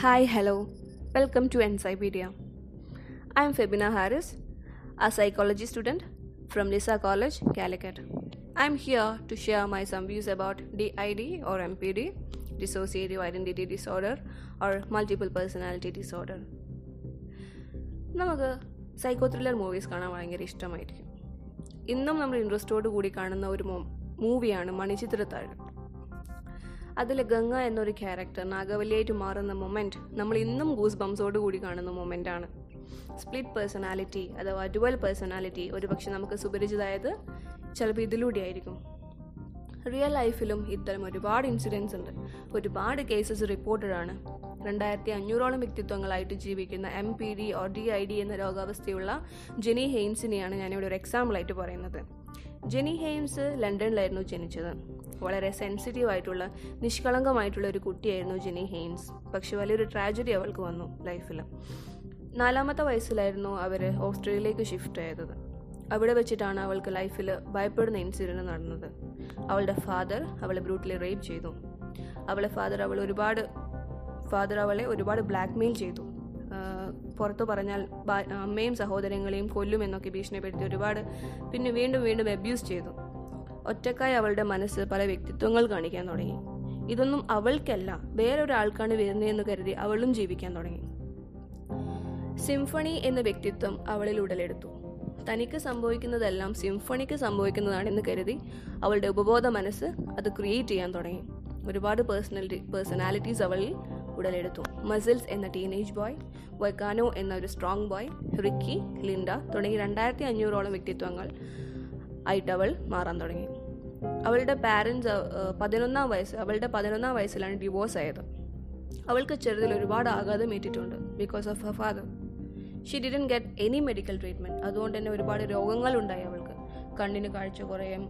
Hi, hello. Welcome to Encypedia. I am Febina Harris, a psychology student from Lisa College, Calicut. I am here to share my some views about DID or MPD, dissociative identity disorder or multiple personality disorder. നമുക്ക് psycho thriller movies കാണാൻ ഭയങ്കര ഇഷ്ടമായിരിക്കും ഇന്നും നമ്മൾ ഇൻട്രസ്റ്റോട് കൂടി കാണുന്ന ഒരു മൂവിയാണ് മണിച്ചിത്രത്താഴ് അതിൽ ഗംഗ എന്നൊരു ക്യാരക്ടർ നാഗവല്ലിയായിട്ട് മാറുന്ന മൊമെന്റ് നമ്മൾ ഇന്നും ഗൂസ് ബംസോട് കൂടി കാണുന്ന മൊമെന്റാണ് സ്പ്ലിറ്റ് പേഴ്സണാലിറ്റി അഥവാ ഡുവൽ പേഴ്സണാലിറ്റി ഒരു പക്ഷെ നമുക്ക് സുപരിചിതമായത് ചിലപ്പോൾ ഇതിലൂടെ ആയിരിക്കും. റിയൽ ലൈഫിലും ഇത്തരം ഒരുപാട് ഇൻസിഡൻസ് ഉണ്ട്. ഒരുപാട് കേസസ് റിപ്പോർട്ടഡ് ആണ്. രണ്ടായിരത്തി അഞ്ഞൂറോളം വ്യക്തിത്വങ്ങളായിട്ട് ജീവിക്കുന്ന M P D or D I D എന്ന രോഗാവസ്ഥയുള്ള ജെനി ഹെയിൻസിനെയാണ് ഞാനിവിടെ ഒരു എക്സാമ്പിളായിട്ട് പറയുന്നത്. ജെനി ഹെയിൻസ് ലണ്ടനിലായിരുന്നു ജനിച്ചത്. വളരെ സെൻസിറ്റീവ് ആയിട്ടുള്ള നിഷ്കളങ്കമായിട്ടുള്ള ഒരു കുട്ടിയായിരുന്നു ജെനി ഹെയിൻസ്. പക്ഷെ വലിയൊരു ട്രാജഡി അവൾക്ക് വന്നു ലൈഫിൽ നാലാമത്തെ വയസ്സിലായിരുന്നു അവർ ഓസ്ട്രേലിയയിലേക്ക് ഷിഫ്റ്റ് ആയത്. അവിടെ വെച്ചിട്ടാണ് അവൾക്ക് ലൈഫിൽ ഭയപ്പെടുന്ന ഇൻസിഡന്റ് നടന്നത്. അവളുടെ ഫാദർ അവളെ ബ്രൂട്ടലി റേപ്പ് ചെയ്തു. അവളെ ഫാദർ അവൾ ഒരുപാട് ഫാദർ അവളെ ഒരുപാട് ബ്ലാക്ക്മെയിൽ ചെയ്തു. പുറത്തു പറഞ്ഞാൽ അമ്മയും സഹോദരങ്ങളെയും കൊല്ലുമെന്നൊക്കെ ഭീഷണിപ്പെടുത്തി ഒരുപാട് പിന്നെ വീണ്ടും വീണ്ടും അബ്യൂസ് ചെയ്തു. ഒറ്റക്കായി അവളുടെ മനസ്സ് പല വ്യക്തിത്വങ്ങൾ കാണിക്കാൻ തുടങ്ങി. ഇതൊന്നും അവൾക്കല്ല വേറൊരാൾക്കാണ് വരുന്നതെന്ന് കരുതി അവളും ജീവിക്കാൻ തുടങ്ങി. സിംഫണി എന്ന വ്യക്തിത്വം അവളിൽ ഉടലെടുത്തു. തനിക്ക് സംഭവിക്കുന്നതെല്ലാം സിംഫണിക്ക് സംഭവിക്കുന്നതാണെന്ന് കരുതി അവളുടെ ഉപബോധ മനസ്സ് അത് ക്രിയേറ്റ് ചെയ്യാൻ തുടങ്ങി. ഒരുപാട് പേഴ്സണാലിറ്റി പേഴ്സണാലിറ്റീസ് അവളിൽ ഉടലെടുത്തു. മസിൽസ് എന്ന ടീനേജ് ബോയ് വൈക്കാനോ എന്ന ഒരു സ്ട്രോങ് ബോയ് റിക്കി ലിൻഡ തുടങ്ങി രണ്ടായിരത്തി അഞ്ഞൂറോളം വ്യക്തിത്വങ്ങൾ ആയിട്ട് അവൾ മാറാൻ തുടങ്ങി. അവളുടെ പാരൻസ് പതിനൊന്നാം വയസ്സ് അവളുടെ പതിനൊന്നാം വയസ്സിലാണ് ഡിവോഴ്സ് ആയത്. അവൾക്ക് ചെറുതിൽ ഒരുപാട് ആഘാതം ഏറ്റിട്ടുണ്ട് because of her father she didn't get any medical treatment അതുകൊണ്ട് തന്നെ ഒരുപാട് രോഗങ്ങൾ ഉണ്ടായി അവൾക്ക്. കണ്ണിന് കാഴ്ച കുറയും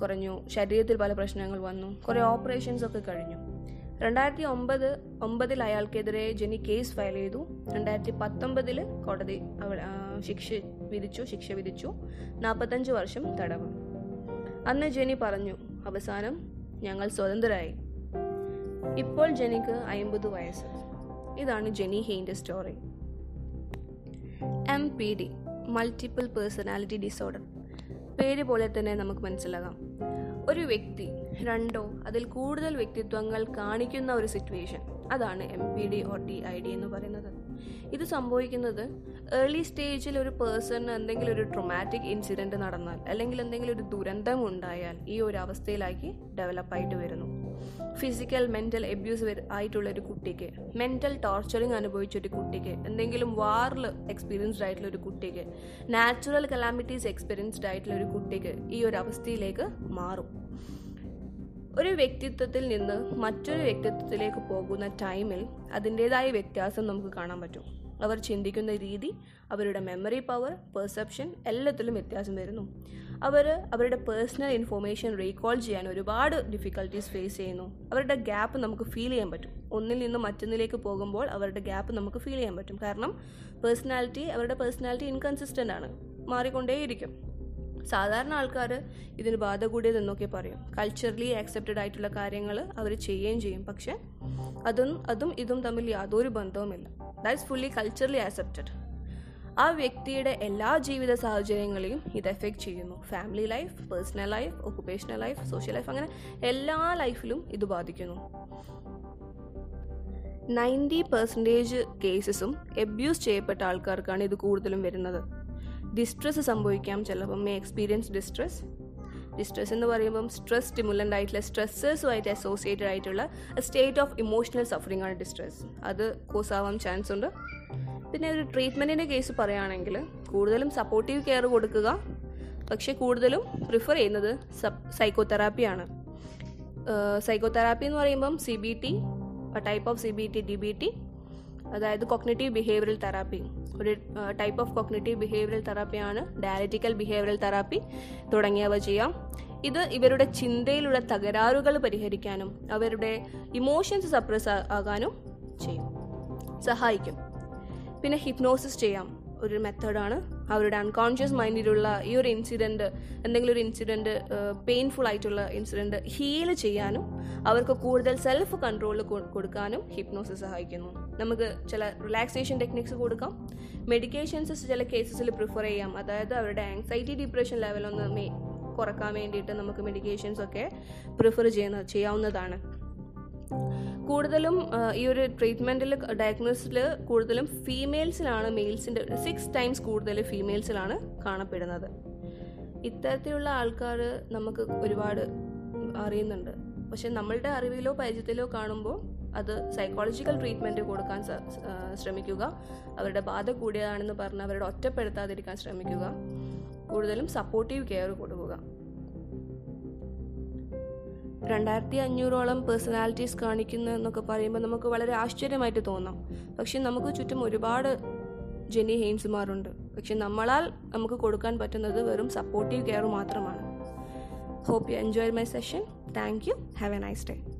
കുറഞ്ഞു ശരീരത്തിൽ പല പ്രശ്നങ്ങൾ വന്നു കുറേ ഓപ്പറേഷൻസ് ഒക്കെ കഴിഞ്ഞു. രണ്ടായിരത്തി ഒമ്പത് ഒമ്പതിൽ അയാൾക്കെതിരെ ജെനി കേസ് ഫയൽ ചെയ്തു. രണ്ടായിരത്തി പത്തൊമ്പതിൽ കോടതി അവൾ ശിക്ഷ വിധിച്ചു ശിക്ഷ വിധിച്ചു. നാൽപ്പത്തഞ്ച് വർഷം തടവ്. അന്ന് ജെനി പറഞ്ഞു അവസാനം ഞങ്ങൾ സ്വതന്ത്രരായി. ഇപ്പോൾ ജെനിക്ക് അമ്പത് വയസ്സ്. ഇതാണ് Jeni ഹെയിന്റെ story. M. P. D. Multiple personality disorder. പേര് പോലെ തന്നെ നമുക്ക് മനസ്സിലാകാം. ഒരു വ്യക്തി രണ്ടോ അതിൽ കൂടുതൽ വ്യക്തിത്വങ്ങൾ കാണിക്കുന്ന ഒരു സിറ്റുവേഷൻ അതാണ് M P D or T I D എന്ന് പറയുന്നത്. ഇത് സംഭവിക്കുന്നത് ഏർലി സ്റ്റേജിൽ ഒരു പേഴ്സണിന് എന്തെങ്കിലും ഒരു ട്രൊമാറ്റിക് ഇൻസിഡന്റ് നടന്നാൽ അല്ലെങ്കിൽ എന്തെങ്കിലും ഒരു ദുരന്തം ഉണ്ടായാൽ ഈ ഒരു അവസ്ഥയിലാക്കി ഡെവലപ്പായിട്ട് വരുന്നു. ഫിസിക്കൽ മെന്റൽ എബ്യൂസ് ആയിട്ടുള്ള ഒരു കുട്ടിക്ക് മെന്റൽ ടോർച്ചറിങ് അനുഭവിച്ച ഒരു കുട്ടിക്ക് എന്തെങ്കിലും വാറിൽ എക്സ്പീരിയൻസ്ഡ് ആയിട്ടുള്ള ഒരു കുട്ടിക്ക് നാച്ചുറൽ കലാമിറ്റീസ് എക്സ്പീരിയൻസ്ഡ് ആയിട്ടുള്ള ഒരു കുട്ടിക്ക് ഈ ഒരു അവസ്ഥയിലേക്ക് മാറും. ഒരു വ്യക്തിത്വത്തിൽ നിന്ന് മറ്റൊരു വ്യക്തിത്വത്തിലേക്ക് പോകുന്ന ടൈമിൽ അതിന്റെതായ വ്യത്യാസം നമുക്ക് കാണാൻ പറ്റും. അവർ ചിന്തിക്കുന്ന രീതി അവരുടെ മെമ്മറി പവർ പെർസെപ്ഷൻ എല്ലാത്തിലും വ്യത്യാസം വരുന്നു. അവർ അവരുടെ പേഴ്സണൽ ഇൻഫോർമേഷൻ റീകോൾ ചെയ്യാൻ ഒരുപാട് ഡിഫിക്കൽട്ടീസ് ഫേസ് ചെയ്യുന്നു. അവരുടെ ഗ്യാപ്പ് നമുക്ക് ഫീൽ ചെയ്യാൻ പറ്റും. ഒന്നിൽ നിന്ന് മറ്റൊന്നിലേക്ക് പോകുമ്പോൾ അവരുടെ ഗ്യാപ്പ് നമുക്ക് ഫീൽ ചെയ്യാൻ പറ്റും. കാരണം പേഴ്സണാലിറ്റി അവരുടെ പേഴ്സണാലിറ്റി ഇൻകൺസിസ്റ്റന്റ് ആണ്. മാറിക്കൊണ്ടേയിരിക്കും. സാധാരണ ആൾക്കാർ ഇതിന് ബാധ കൂടിയതെന്നൊക്കെ പറയും. കൾച്ചറലി ആക്സെപ്റ്റഡ് ആയിട്ടുള്ള കാര്യങ്ങൾ അവർ ചെയ്യുകയും ചെയ്യും. പക്ഷെ അതും അതും ഇതും തമ്മിൽ യാതൊരു ബന്ധവുമില്ല. ദാറ്റ്സ് ഫുള്ളി കൾച്ചറലി ആക്സെപ്റ്റഡ് ആ വ്യക്തിയുടെ എല്ലാ ജീവിത സാഹചര്യങ്ങളെയും ഇത് എഫക്റ്റ് ചെയ്യുന്നു. Family life personal life occupational life social life അങ്ങനെ എല്ലാ ലൈഫിലും ഇത് ബാധിക്കുന്നു. നയന്റി പെർസെന്റേജ് കേസസും എബ്യൂസ് ചെയ്യപ്പെട്ട ആൾക്കാർക്കാണ് ഇത് കൂടുതലും വരുന്നത്. ഡിസ്ട്രെസ് സംഭവിക്കാം ചിലപ്പം. മേ എക്സ്പീരിയൻസ് ഡിസ്ട്രെസ് ഡിസ്ട്രെസ് എന്ന് പറയുമ്പം സ്ട്രെസ് സ്റ്റിമുലന്റ് ആയിട്ടുള്ള സ്ട്രെസ്സേഴ്സുമായിട്ട് അസോസിയേറ്റഡ് ആയിട്ടുള്ള സ്റ്റേറ്റ് ഓഫ് ഇമോഷണൽ സഫറിംഗ് ആണ് ഡിസ്ട്രെസ് അത് കോസ് ആവാൻ ചാൻസ് ഉണ്ട്. പിന്നെ ഒരു ട്രീറ്റ്മെന്റിന്റെ കേസ് പറയുകയാണെങ്കിൽ കൂടുതലും സപ്പോർട്ടീവ് കെയർ കൊടുക്കുക. പക്ഷേ കൂടുതലും പ്രിഫർ ചെയ്യുന്നത് സൈക്കോതെറാപ്പിയാണ് സൈക്കോതെറാപ്പി എന്ന് പറയുമ്പം C B T type of C B T D B T അതായത് കൊഗ്നറ്റീവ് ബിഹേവിയറൽ തെറാപ്പി ഒരു ടൈപ്പ് ഓഫ് കൊഗ്നറ്റീവ് ബിഹേവിയറൽ തെറാപ്പിയാണ് ഡയലറ്റിക്കൽ ബിഹേവിയറൽ തെറാപ്പി തുടങ്ങിയവ ചെയ്യാം. ഇത് ഇവരുടെ ചിന്തയിലുള്ള തകരാറുകൾ പരിഹരിക്കാനും അവരുടെ ഇമോഷൻസ് സപ്രസ് ആകാനും ചെയ്യും. സഹായിക്കും. പിന്നെ ഹിപ്നോസിസ് ചെയ്യാം. ഒരു മെത്തേഡാണ് അവരുടെ അൺകോൺഷ്യസ് മൈൻഡിലുള്ള ഈ ഒരു ഇൻസിഡന്റ് എന്തെങ്കിലും ഒരു ഇൻസിഡന്റ് പെയിൻഫുൾ ആയിട്ടുള്ള ഇൻസിഡന്റ് ഹീൽ ചെയ്യാനും അവർക്ക് കൂടുതൽ സെൽഫ് കൺട്രോൾ കൊടുക്കാനും ഹിപ്നോസിസ് സഹായിക്കുന്നു. നമുക്ക് ചില റിലാക്സേഷൻ ടെക്നിക്സ് കൊടുക്കാം. മെഡിക്കേഷൻസ് ചില കേസസിൽ പ്രിഫർ ചെയ്യാം. അതായത് അവരുടെ ആങ്സൈറ്റി ഡിപ്രഷൻ ലെവലൊന്ന് കുറയ്ക്കാൻ വേണ്ടിയിട്ട് നമുക്ക് മെഡിക്കേഷൻസ് ഒക്കെ പ്രിഫർ ചെയ്യുന്ന ചെയ്യാവുന്നതാണ്. കൂടുതലും ഈ ഒരു ട്രീറ്റ്മെന്റിൽ ഡയഗ്നോസിൽ കൂടുതലും ഫീമെയിൽസിലാണ് മെയിൽസിന്റെ സിക്സ് ടൈംസ് കൂടുതൽ ഫീമെയിൽസിലാണ് കാണപ്പെടുന്നത്. ഇത്തരത്തിലുള്ള ആൾക്കാർ നമുക്ക് ഒരുപാട് അറിയുന്നുണ്ട്. പക്ഷെ നമ്മളുടെ അറിവിലോ പരിചയത്തിലോ കാണുമ്പോൾ അത് സൈക്കോളജിക്കൽ ട്രീറ്റ്മെന്റ് കൊടുക്കാൻ ശ്രമിക്കുക. അവരുടെ ബാധ കൂടിയതാണെന്ന് പറഞ്ഞ് അവരുടെ ഒറ്റപ്പെടുത്താതിരിക്കാൻ ശ്രമിക്കുക. കൂടുതലും സപ്പോർട്ടീവ് കെയർ കൊടുക്കുക. രണ്ടായിരത്തി അഞ്ഞൂറോളം പേഴ്സണാലിറ്റീസ് കാണിക്കുന്നു എന്നൊക്കെ പറയുമ്പോൾ നമുക്ക് വളരെ ആശ്ചര്യമായിട്ട് തോന്നാം. പക്ഷെ നമുക്ക് ചുറ്റും ഒരുപാട് ജെനി ഹെയിൻസുമാരുണ്ട്. പക്ഷെ നമ്മളാൽ നമുക്ക് കൊടുക്കാൻ പറ്റുന്നത് വെറും സപ്പോർട്ടീവ് കെയർ മാത്രമാണ്. Hope you enjoy my session thank you have a nice day